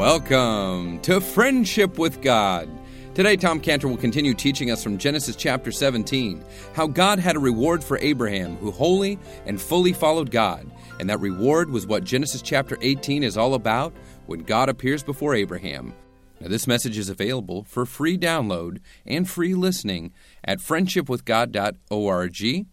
Welcome to Friendship with God. Today, Tom Cantor will continue teaching us from Genesis chapter 17 how God had a reward for Abraham who wholly and fully followed God. And that reward was what Genesis chapter 18 is all about when God appears before Abraham. Now, this message is available for free download and free listening at friendshipwithgod.org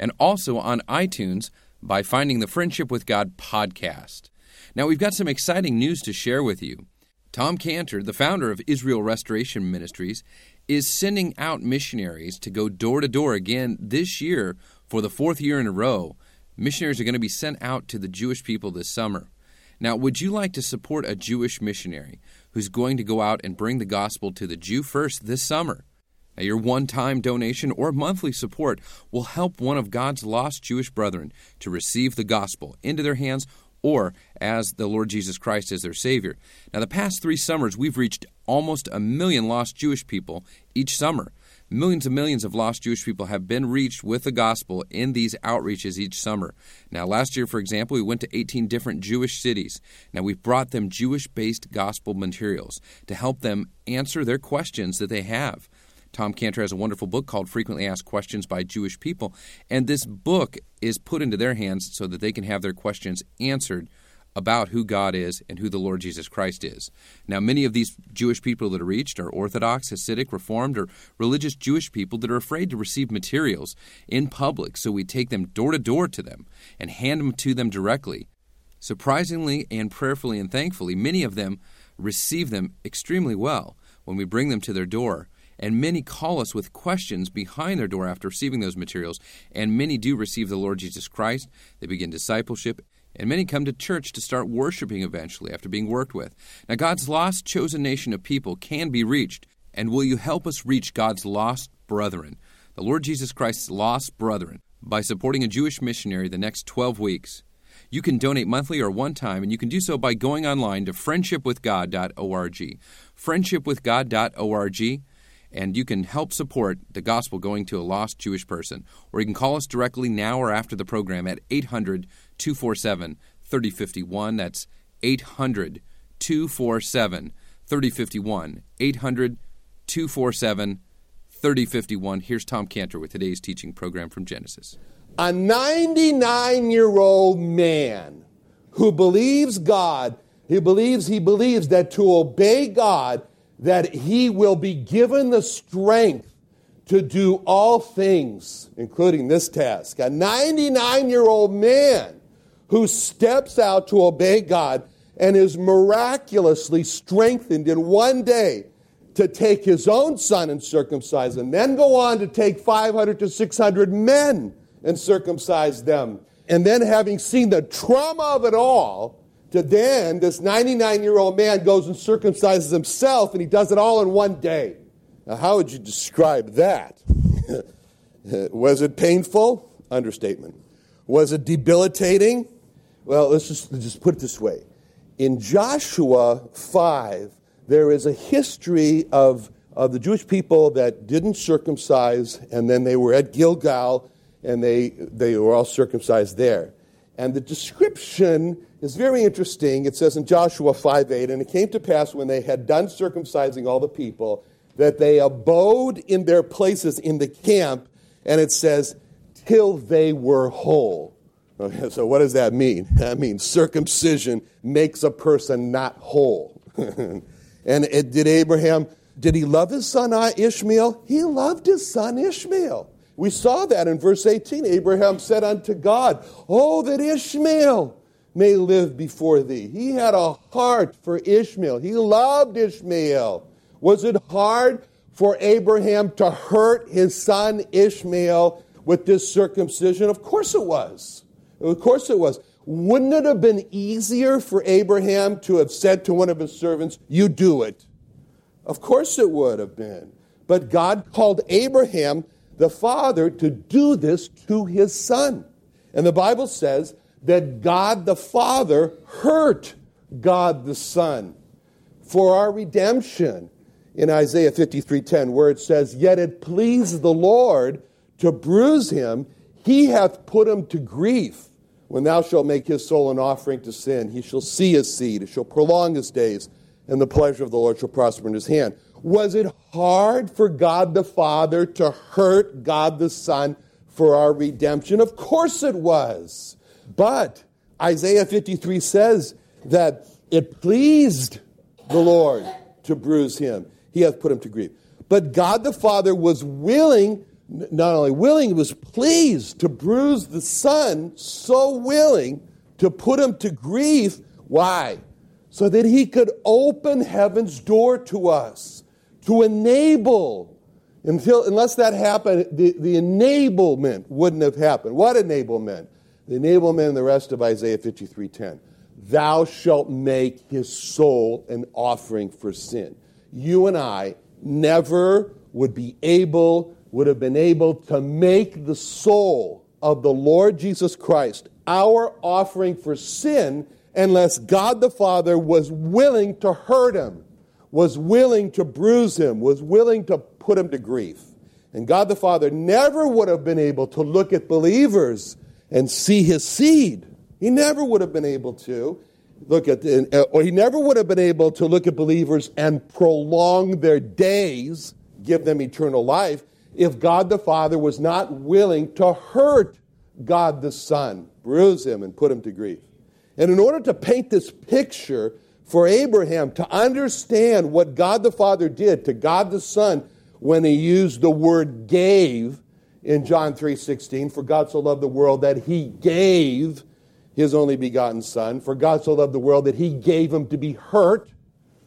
and also on iTunes by finding the Friendship with God podcast. Now, we've got some exciting news to share with you. Tom Cantor, the founder of Israel Restoration Ministries, is sending out missionaries to go door to door again this year for the fourth year in a row. Missionaries are going to be sent out to the Jewish people this summer. Now, would you like to support a Jewish missionary who's going to go out and bring the gospel to the Jew first this summer? Now, your one time donation or monthly support will help one of God's lost Jewish brethren to receive the gospel into their hands or as the Lord Jesus Christ as their Savior. Now, the past three summers, we've reached almost a million lost Jewish people each summer. Millions and millions of lost Jewish people have been reached with the gospel in these outreaches each summer. Now, last year, for example, we went to 18 different Jewish cities. Now, we've brought them Jewish based gospel materials to help them answer their questions that they have. Tom Cantor has a wonderful book called Frequently Asked Questions by Jewish People, and this book is put into their hands so that they can have their questions answered about who God is and who the Lord Jesus Christ is. Now, many of these Jewish people that are reached are Orthodox, Hasidic, Reformed, or religious Jewish people that are afraid to receive materials in public, so we take them door to door to them and hand them to them directly. Surprisingly and prayerfully and thankfully, many of them receive them extremely well when we bring them to their door and many call us with questions behind their door after receiving those materials. And many do receive the Lord Jesus Christ. They begin discipleship. And many come to church to start worshiping eventually after being worked with. Now, God's lost, chosen nation of people can be reached. And will you help us reach God's lost brethren, the Lord Jesus Christ's lost brethren, by supporting a Jewish missionary the next 12 weeks? You can donate monthly or one time, and you can do so by going online to friendshipwithgod.org. Friendshipwithgod.org and you can help support the gospel going to a lost Jewish person. Or you can call us directly now or after the program at 800 247 3051. That's 800 247 3051. 800 247 3051. Here's Tom Cantor with today's teaching program from Genesis. A 99 year old man who believes God, he believes, he believes that to obey God that he will be given the strength to do all things, including this task. A 99 year old man who steps out to obey God and is miraculously strengthened in one day to take his own son and circumcise and then go on to take 500 to 600 men and circumcise them. And then, having seen the trauma of it all, to then this 99 year old man goes and circumcises himself and he does it all in one day. Now, how would you describe that? Was it painful? Understatement. Was it debilitating? Well, let's just, let's just put it this way. In Joshua 5, there is a history of, of the Jewish people that didn't circumcise, and then they were at Gilgal, and they, they were all circumcised there. And the description is very interesting. It says in Joshua 5 8, and it came to pass when they had done circumcising all the people that they abode in their places in the camp, and it says, till they were whole. Okay, so what does that mean? That means circumcision makes a person not whole. and it, did Abraham, did he love his son Ishmael? He loved his son Ishmael. We saw that in verse 18. Abraham said unto God, Oh, that Ishmael may live before thee. He had a heart for Ishmael. He loved Ishmael. Was it hard for Abraham to hurt his son Ishmael with this circumcision? Of course it was. Of course it was. Wouldn't it have been easier for Abraham to have said to one of his servants, You do it? Of course it would have been. But God called Abraham, the father, to do this to his son. And the Bible says that God the Father hurt God the Son for our redemption in Isaiah 53:10 where it says yet it pleased the Lord to bruise him he hath put him to grief when thou shalt make his soul an offering to sin he shall see his seed it shall prolong his days and the pleasure of the Lord shall prosper in his hand. Was it hard for God the Father to hurt God the Son for our redemption? Of course it was. But Isaiah 53 says that it pleased the Lord to bruise him. He hath put him to grief. But God the Father was willing, not only willing, was pleased to bruise the Son, so willing to put him to grief. Why? So that he could open heaven's door to us, to enable. Until, unless that happened, the, the enablement wouldn't have happened. What enablement? The enablement in the rest of Isaiah 53:10. Thou shalt make his soul an offering for sin. You and I never would be able, would have been able to make the soul of the Lord Jesus Christ our offering for sin unless God the Father was willing to hurt him, was willing to bruise him, was willing to put him to grief. And God the Father never would have been able to look at believers and see his seed. He never would have been able to look at, uh, or he never would have been able to look at believers and prolong their days, give them eternal life, if God the Father was not willing to hurt God the Son, bruise him, and put him to grief. And in order to paint this picture for Abraham to understand what God the Father did to God the Son when he used the word gave in John 3:16, for God so loved the world that he gave his only begotten Son. For God so loved the world that he gave him to be hurt,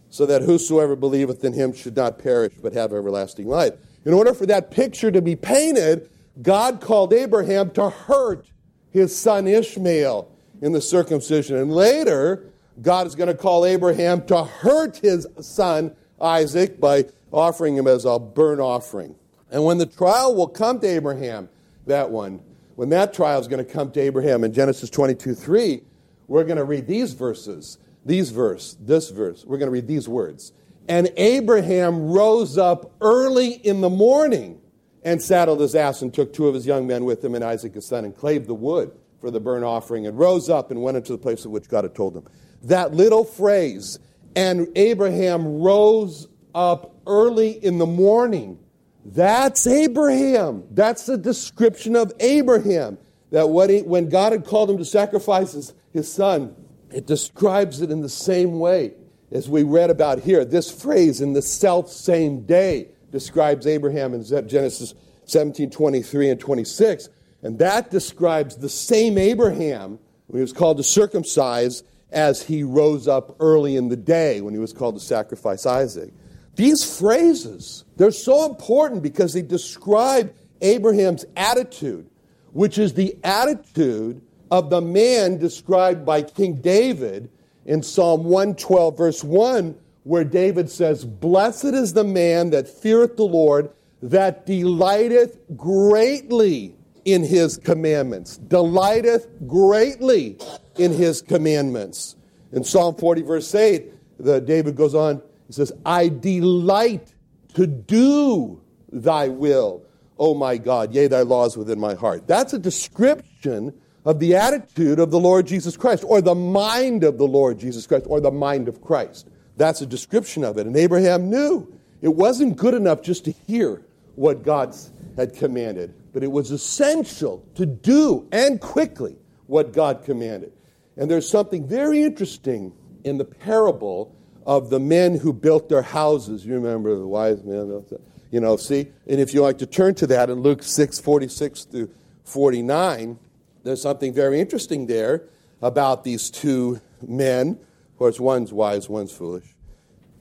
so that whosoever believeth in him should not perish, but have everlasting life. In order for that picture to be painted, God called Abraham to hurt his son Ishmael in the circumcision. And later, God is going to call Abraham to hurt his son Isaac by offering him as a burnt offering. And when the trial will come to Abraham, that one, when that trial is going to come to Abraham in Genesis 22 3, we're going to read these verses, these verse, this verse. We're going to read these words. And Abraham rose up early in the morning and saddled his ass and took two of his young men with him and Isaac his son and clave the wood for the burnt offering and rose up and went into the place of which God had told him. That little phrase, and Abraham rose up early in the morning that's Abraham. That's the description of Abraham. That he, when God had called him to sacrifice his, his son, it describes it in the same way as we read about here. This phrase, in the self same day, describes Abraham in Genesis 17 23 and 26. And that describes the same Abraham when he was called to circumcise as he rose up early in the day when he was called to sacrifice Isaac. These phrases, they're so important because they describe Abraham's attitude, which is the attitude of the man described by King David in Psalm 112, verse 1, where David says, Blessed is the man that feareth the Lord, that delighteth greatly in his commandments. Delighteth greatly in his commandments. In Psalm 40, verse 8, the, David goes on, he says, I delight to do thy will, O my God. Yea, thy laws within my heart. That's a description of the attitude of the Lord Jesus Christ, or the mind of the Lord Jesus Christ, or the mind of Christ. That's a description of it. And Abraham knew it wasn't good enough just to hear what God had commanded, but it was essential to do and quickly what God commanded. And there's something very interesting in the parable of the men who built their houses. You remember the wise men, you know, see? And if you like to turn to that in Luke 6 46 through 49, there's something very interesting there about these two men. Of course, one's wise, one's foolish.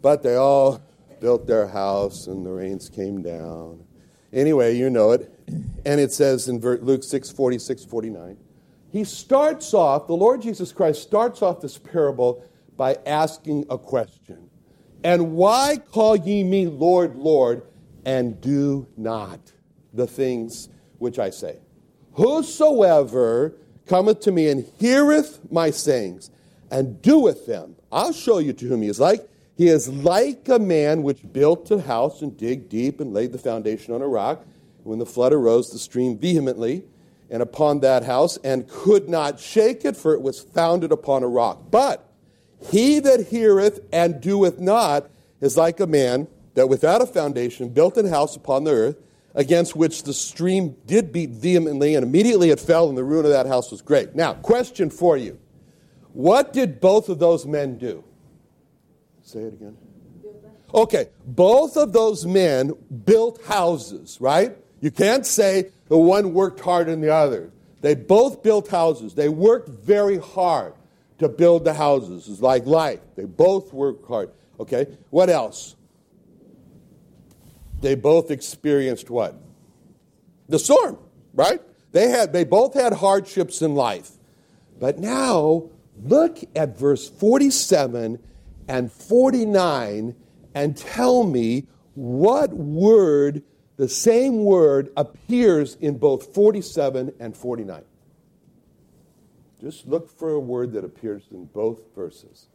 But they all built their house and the rains came down. Anyway, you know it. And it says in Luke 6 46 49, he starts off, the Lord Jesus Christ starts off this parable by asking a question. And why call ye me Lord, Lord, and do not the things which I say? Whosoever cometh to me and heareth my sayings and doeth them, I'll show you to whom he is like. He is like a man which built a house and digged deep and laid the foundation on a rock. When the flood arose, the stream vehemently and upon that house and could not shake it, for it was founded upon a rock. But He that heareth and doeth not is like a man that without a foundation built an house upon the earth, against which the stream did beat vehemently, and immediately it fell, and the ruin of that house was great. Now, question for you What did both of those men do? Say it again. Okay, both of those men built houses, right? You can't say the one worked harder than the other. They both built houses. They worked very hard to build the houses. It's like life. They both worked hard. Okay, what else? They both experienced what? The storm, right? They had they both had hardships in life. But now look at verse 47 and 49 and tell me what word, the same word, appears in both 47 and 49. Just look for a word that appears in both verses.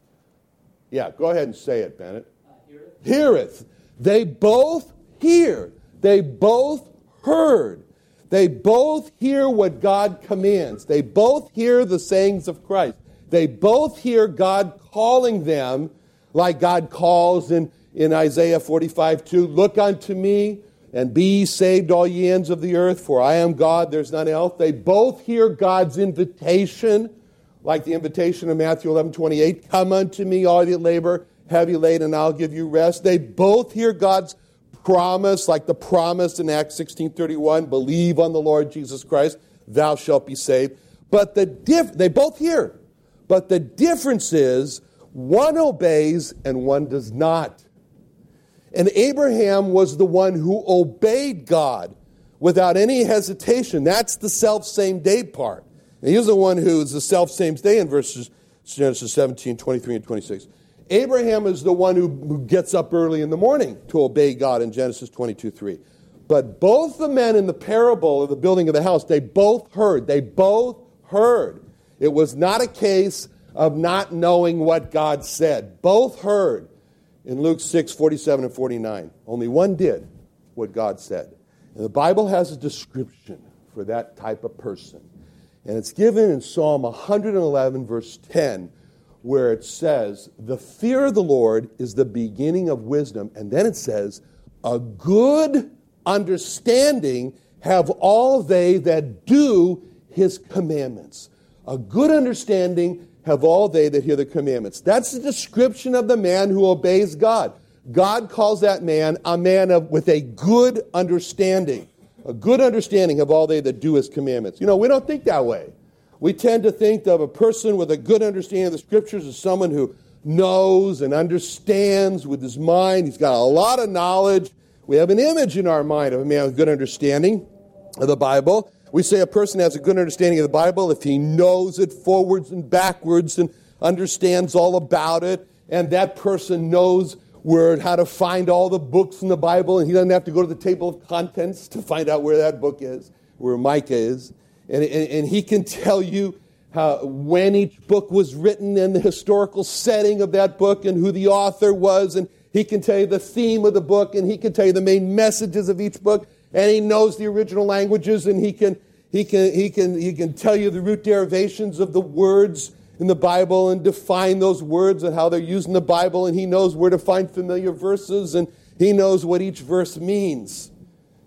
Yeah, go ahead and say it, Bennett. Uh, heareth. heareth. They both hear. They both heard. They both hear what God commands. They both hear the sayings of Christ. They both hear God calling them like God calls in, in Isaiah 45 2 Look unto me and be saved, all ye ends of the earth, for I am God, there's none else. They both hear God's invitation, like the invitation of Matthew 11 28 Come unto me, all ye labor, heavy laden, and I'll give you rest. They both hear God's promise, like the promise in Acts 16 31 believe on the Lord Jesus Christ, thou shalt be saved. But the diff- they both hear. But the difference is one obeys and one does not. And Abraham was the one who obeyed God without any hesitation. That's the self same day part. And he's the one who is the self same day in verses Genesis 17, 23, and 26. Abraham is the one who gets up early in the morning to obey God in Genesis 22, 3. But both the men in the parable of the building of the house, they both heard. They both heard. It was not a case of not knowing what God said. Both heard in Luke 6 47 and 49. Only one did what God said. And the Bible has a description for that type of person. And it's given in Psalm 111, verse 10, where it says, The fear of the Lord is the beginning of wisdom. And then it says, A good understanding have all they that do his commandments. A good understanding have all they that hear the commandments. That's the description of the man who obeys God. God calls that man a man of, with a good understanding. A good understanding of all they that do his commandments. You know, we don't think that way. We tend to think of a person with a good understanding of the scriptures as someone who knows and understands with his mind. He's got a lot of knowledge. We have an image in our mind of a man with good understanding of the Bible. We say a person has a good understanding of the Bible. If he knows it forwards and backwards and understands all about it, and that person knows where how to find all the books in the Bible, and he doesn't have to go to the table of contents to find out where that book is, where Micah is. And, and, and he can tell you how, when each book was written and the historical setting of that book and who the author was, and he can tell you the theme of the book, and he can tell you the main messages of each book and he knows the original languages and he can, he can, he can, he can tell you the root derivations of the words in the Bible and define those words and how they're used in the Bible, and he knows where to find familiar verses and he knows what each verse means.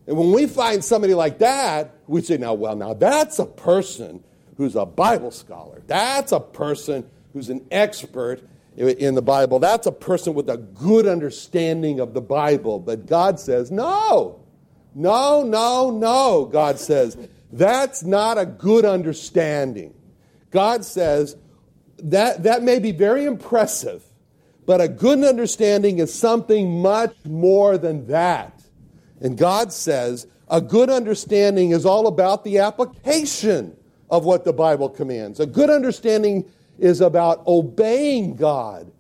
And when we find somebody like that, we say, now, well, now that's a person who's a Bible scholar. That's a person who's an expert in the Bible. That's a person with a good understanding of the Bible. But God says, no, no, no, no, God says. That's not a good understanding. God says that, that may be very impressive, but a good understanding is something much more than that. And God says a good understanding is all about the application of what the Bible commands. A good understanding is about obeying God.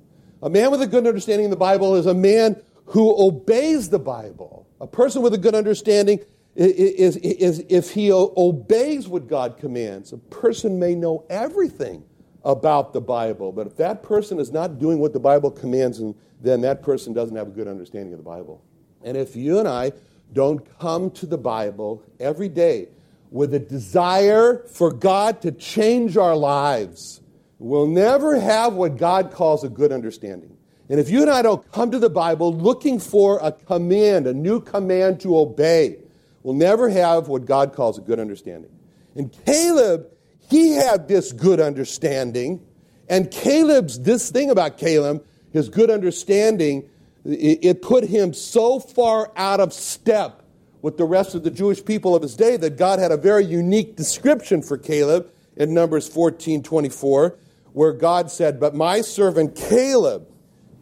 A man with a good understanding of the Bible is a man who obeys the Bible. A person with a good understanding is, is, is if he obeys what God commands. A person may know everything about the Bible, but if that person is not doing what the Bible commands, then that person doesn't have a good understanding of the Bible. And if you and I don't come to the Bible every day with a desire for God to change our lives, we'll never have what God calls a good understanding. And if you and I don't come to the Bible looking for a command, a new command to obey, we'll never have what God calls a good understanding. And Caleb, he had this good understanding. And Caleb's, this thing about Caleb, his good understanding, it, put him so far out of step with the rest of the Jewish people of his day that God had a very unique description for Caleb in Numbers 14 24, where God said, But my servant Caleb,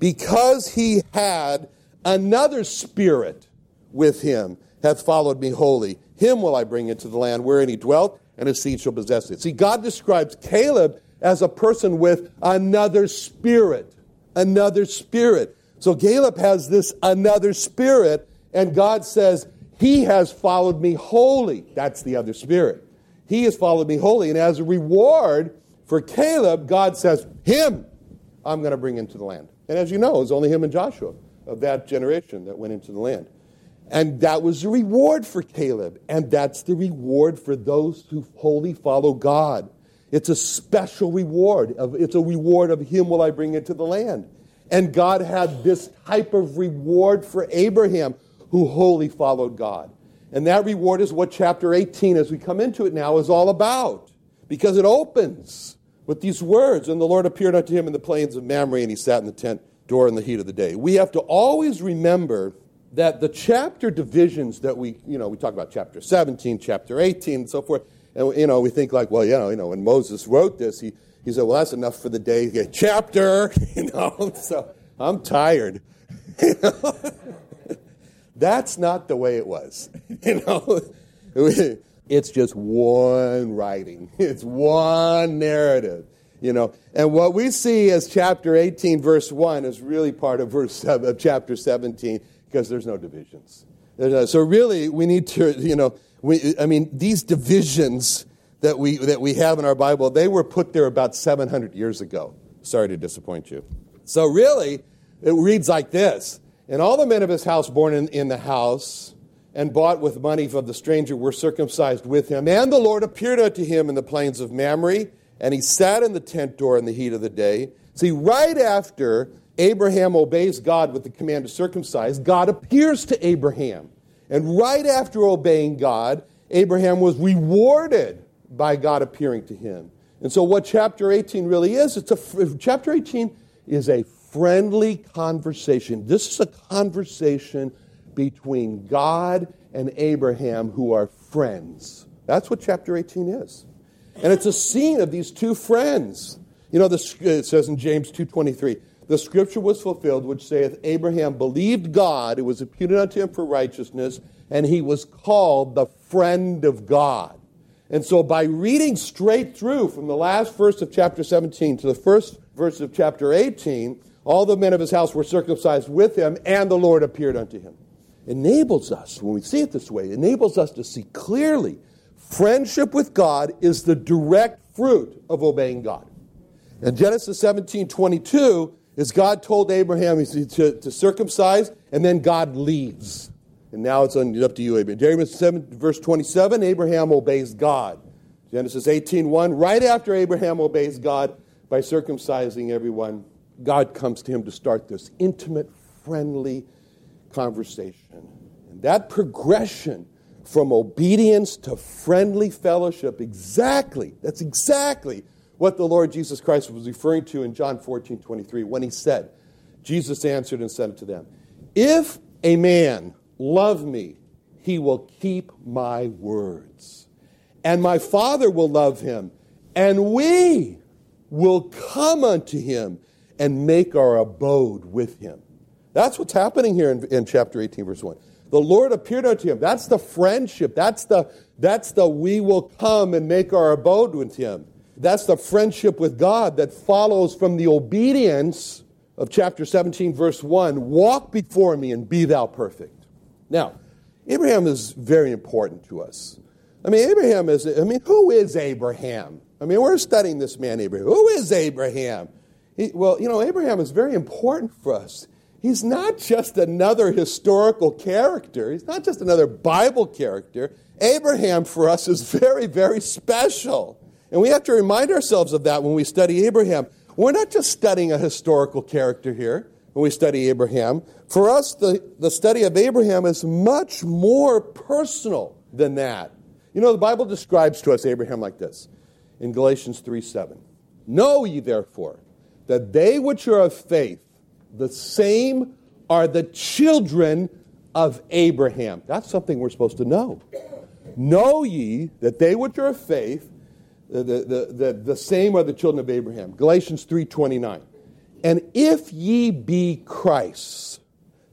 because he had another spirit with him, hath followed me wholly. Him will I bring into the land wherein he dwelt, and his seed shall possess it. See, God describes Caleb as a person with another spirit. Another spirit. So Caleb has this another spirit, and God says, He has followed me wholly. That's the other spirit. He has followed me wholly. And as a reward for Caleb, God says, Him I'm going to bring into the land. And as you know, it was only him and Joshua of that generation that went into the land. And that was the reward for Caleb. And that's the reward for those who wholly follow God. It's a special reward. Of, It's a reward of Him will I bring into the land. And God had this type of reward for Abraham who wholly followed God. And that reward is what chapter 18, as we come into it now, is all about. Because it opens with these words And the Lord appeared unto him in the plains of Mamre, and he sat in the tent door in the heat of the day. We have to always remember that the chapter divisions that we, you know, we talk about chapter 17, chapter 18, and so forth, and, you know, we think like, well, you know, you know when Moses wrote this, he, he said, well, that's enough for the day. Chapter, you know, so I'm tired. That's not the way it was. You know, it's just one writing. It's one narrative. You know, and what we see as chapter 18, verse 1 is really part of verse seven, of chapter 17 because there's no divisions. No, so really, we need to, you know, we, I mean, these divisions that we, that we have in our Bible, they were put there about 700 years ago. Sorry to disappoint you. So really, it reads like this. And all the men of his house born in, in the house and bought with money of the stranger were circumcised with him. And the Lord appeared unto him in the plains of Mamre, and he sat in the tent door in the heat of the day. See, right after Abraham obeys God with the command to circumcise, God appears to Abraham. And right after obeying God, Abraham was rewarded by God appearing to him. And so, what chapter 18 really is, it's a, chapter 18 is a friendly conversation. This is a conversation between God and Abraham who are friends. That's what chapter 18 is. And it's a scene of these two friends. You know, this, it says in James 2.23, the scripture was fulfilled, which saith, Abraham believed God, it was imputed unto him for righteousness, and he was called the friend of God. And so, by reading straight through from the last verse of chapter 17 to the first verse of chapter 18, all the men of his house were circumcised with him, and the Lord appeared unto him. Enables us, when we see it this way, enables us to see clearly friendship with God is the direct fruit of obeying God. In Genesis 17 22, is God told Abraham to, to circumcise, and then God leaves. And now it's up to you, Abraham. Genesis 7, verse 27, Abraham obeys God. Genesis 18 1, right after Abraham obeys God by circumcising everyone, God comes to him to start this intimate, friendly conversation. And that progression from obedience to friendly fellowship, exactly, that's exactly what the Lord Jesus Christ was referring to in John 14 23 when he said, Jesus answered and said to them, If a man love me, he will keep my words. And my Father will love him, and we will come unto him and make our abode with him. That's what's happening here in, in, chapter 18, verse 1. The Lord appeared unto him. That's the friendship. That's the, that's the we will come and make our abode with him. That's the friendship with God that follows from the obedience of chapter 17, verse 1 Walk before me and be thou perfect. Now, Abraham is very important to us. I mean, Abraham is, I mean, who is Abraham? I mean, we're studying this man, Abraham. Who is Abraham? He, well, you know, Abraham is very important for us. He's not just another historical character, he's not just another Bible character. Abraham for us is very, very special. And we have to remind ourselves of that when we study Abraham. We're not just studying a historical character here when we study Abraham. For us, the, the study of Abraham is much more personal than that. You know, the Bible describes to us Abraham like this in Galatians 3 7. Know ye therefore that they which are of faith, the same are the children of Abraham. That's something we're supposed to know. Know ye that they which are of faith, the, the, the, the same are the children of Abraham. Galatians 3.29. And if ye be Christ's,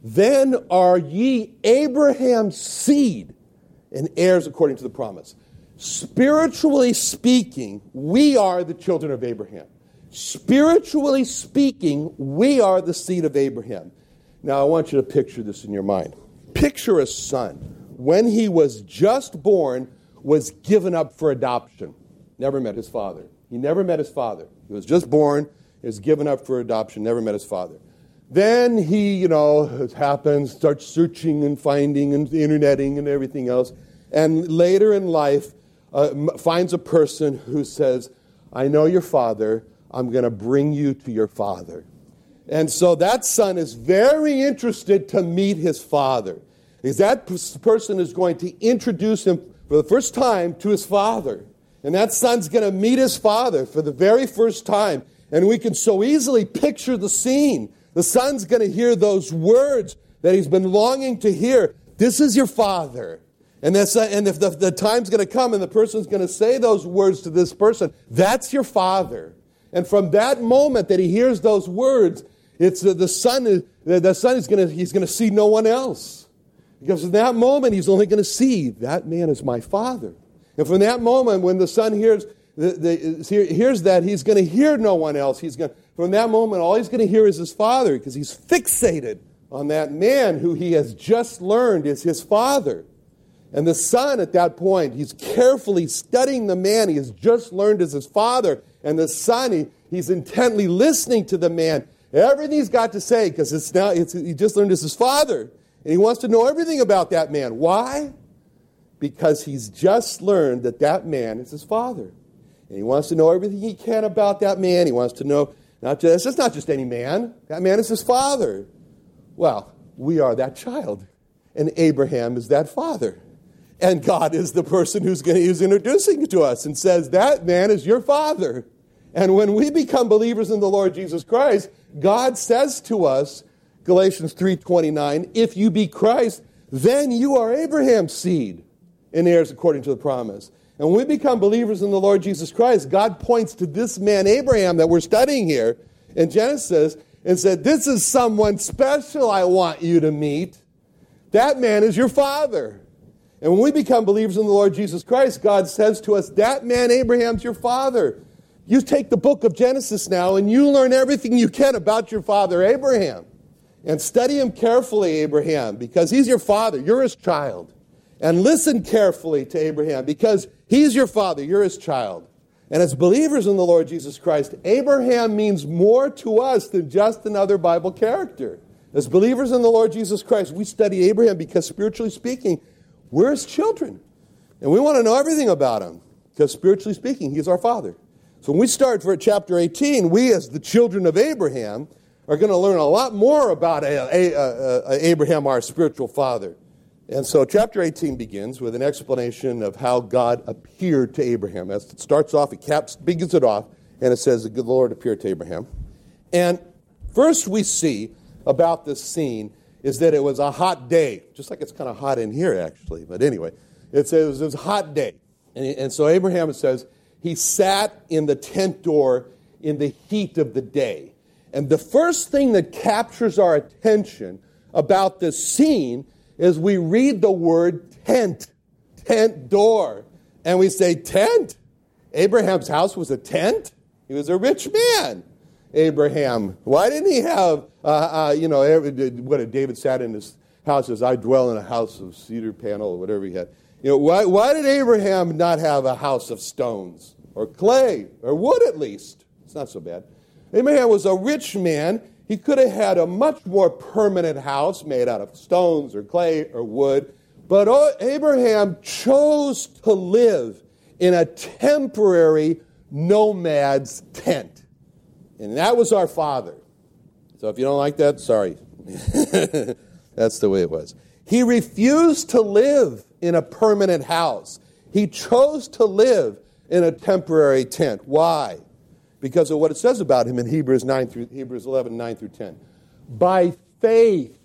then are ye Abraham's seed and heirs according to the promise. Spiritually speaking, we are the children of Abraham. Spiritually speaking, we are the seed of Abraham. Now, I want you to picture this in your mind. Picture a son, when he was just born, was given up for adoption. Never met his father. He never met his father. He was just born, was given up for adoption, never met his father. Then he, you know, it happens, starts searching and finding and interneting and everything else. And later in life, uh, finds a person who says, I know your father. I'm going to bring you to your father. And so that son is very interested to meet his father. Because that person is going to introduce him for the first time to his father. And that son's going to meet his father for the very first time. And we can so easily picture the scene. The son's going to hear those words that he's been longing to hear. This is your father. And, that's, uh, and if the, the time's going to come and the person's going to say those words to this person, that's your father. And from that moment that he hears those words, it's uh, the son. Is, the, son is going to he's going to see no one else, because in that moment he's only going to see that man is my father. And from that moment, when the son hears the, the, hears that, he's going to hear no one else. He's going from that moment, all he's going to hear is his father, because he's fixated on that man who he has just learned is his father. And the son at that point, he's carefully studying the man he has just learned as his father. And the son, he, he's intently listening to the man. Everything he's got to say, because it's now it's, he just learned as his father. And he wants to know everything about that man. Why? Because he's just learned that that man is his father. And he wants to know everything he can about that man. He wants to know not just, it's not just any man. That man is his father. Well, we are that child. And Abraham is that father. And God is the person who's, to, who's introducing to us and says, That man is your father. And when we become believers in the Lord Jesus Christ, God says to us, Galatians 3:29, if you be Christ, then you are Abraham's seed and heirs according to the promise. And when we become believers in the Lord Jesus Christ, God points to this man Abraham that we're studying here in Genesis and said, This is someone special I want you to meet. That man is your father. And when we become believers in the Lord Jesus Christ, God says to us, That man, Abraham's your father. You take the book of Genesis now and you learn everything you can about your father, Abraham. And study him carefully, Abraham, because he's your father. You're his child. And listen carefully to Abraham, because he's your father. You're his child. And as believers in the Lord Jesus Christ, Abraham means more to us than just another Bible character. As believers in the Lord Jesus Christ, we study Abraham because, spiritually speaking, we're his children. And we want to know everything about him because, spiritually speaking, he's our father. So when we start for chapter 18, we, as the children of Abraham, are going to learn a lot more about uh, uh, Abraham, our spiritual father. And so chapter 18 begins with an explanation of how God appeared to Abraham. As it starts off, it caps, begins it off, and it says, The Lord appeared to Abraham. And first we see about this scene is that it was a hot day, just like it's kind of hot in here, actually. But anyway, it says it was a hot day. And, and so Abraham says he sat in the tent door in the heat of the day. And the first thing that captures our attention about this scene is we read the word tent, tent door. And we say, tent? Abraham's house was a tent? He was a rich man. Abraham. Why didn't he have, uh, uh, you know, what David sat in his house says, I dwell in a house of cedar panel or whatever he had. You know, why, why did Abraham not have a house of stones or clay or wood at least? It's not so bad. Abraham was a rich man. He could have had a much more permanent house made out of stones or clay or wood. But Abraham chose to live in a temporary nomad's tent. And that was our father. So if you don't like that, sorry. That's the way it was. He refused to live in a permanent house. He chose to live in a temporary tent. Why? Because of what it says about him in Hebrews 9 through Hebrews 11, 9 through 10. By faith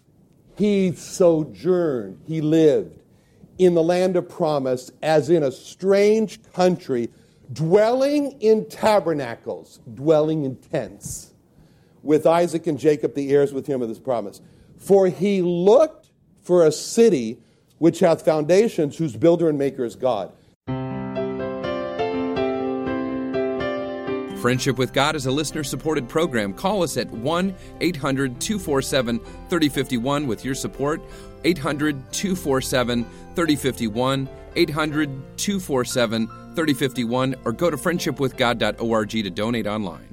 he sojourned, he lived in the land of promise as in a strange country, dwelling in tabernacles, dwelling in tents, with Isaac and Jacob, the heirs with him of this promise. For he looked for a city which hath foundations, whose builder and maker is God. Friendship with God is a listener supported program. Call us at 1 800 247 3051 with your support. 800 247 3051, 800 247 3051, or go to friendshipwithgod.org to donate online.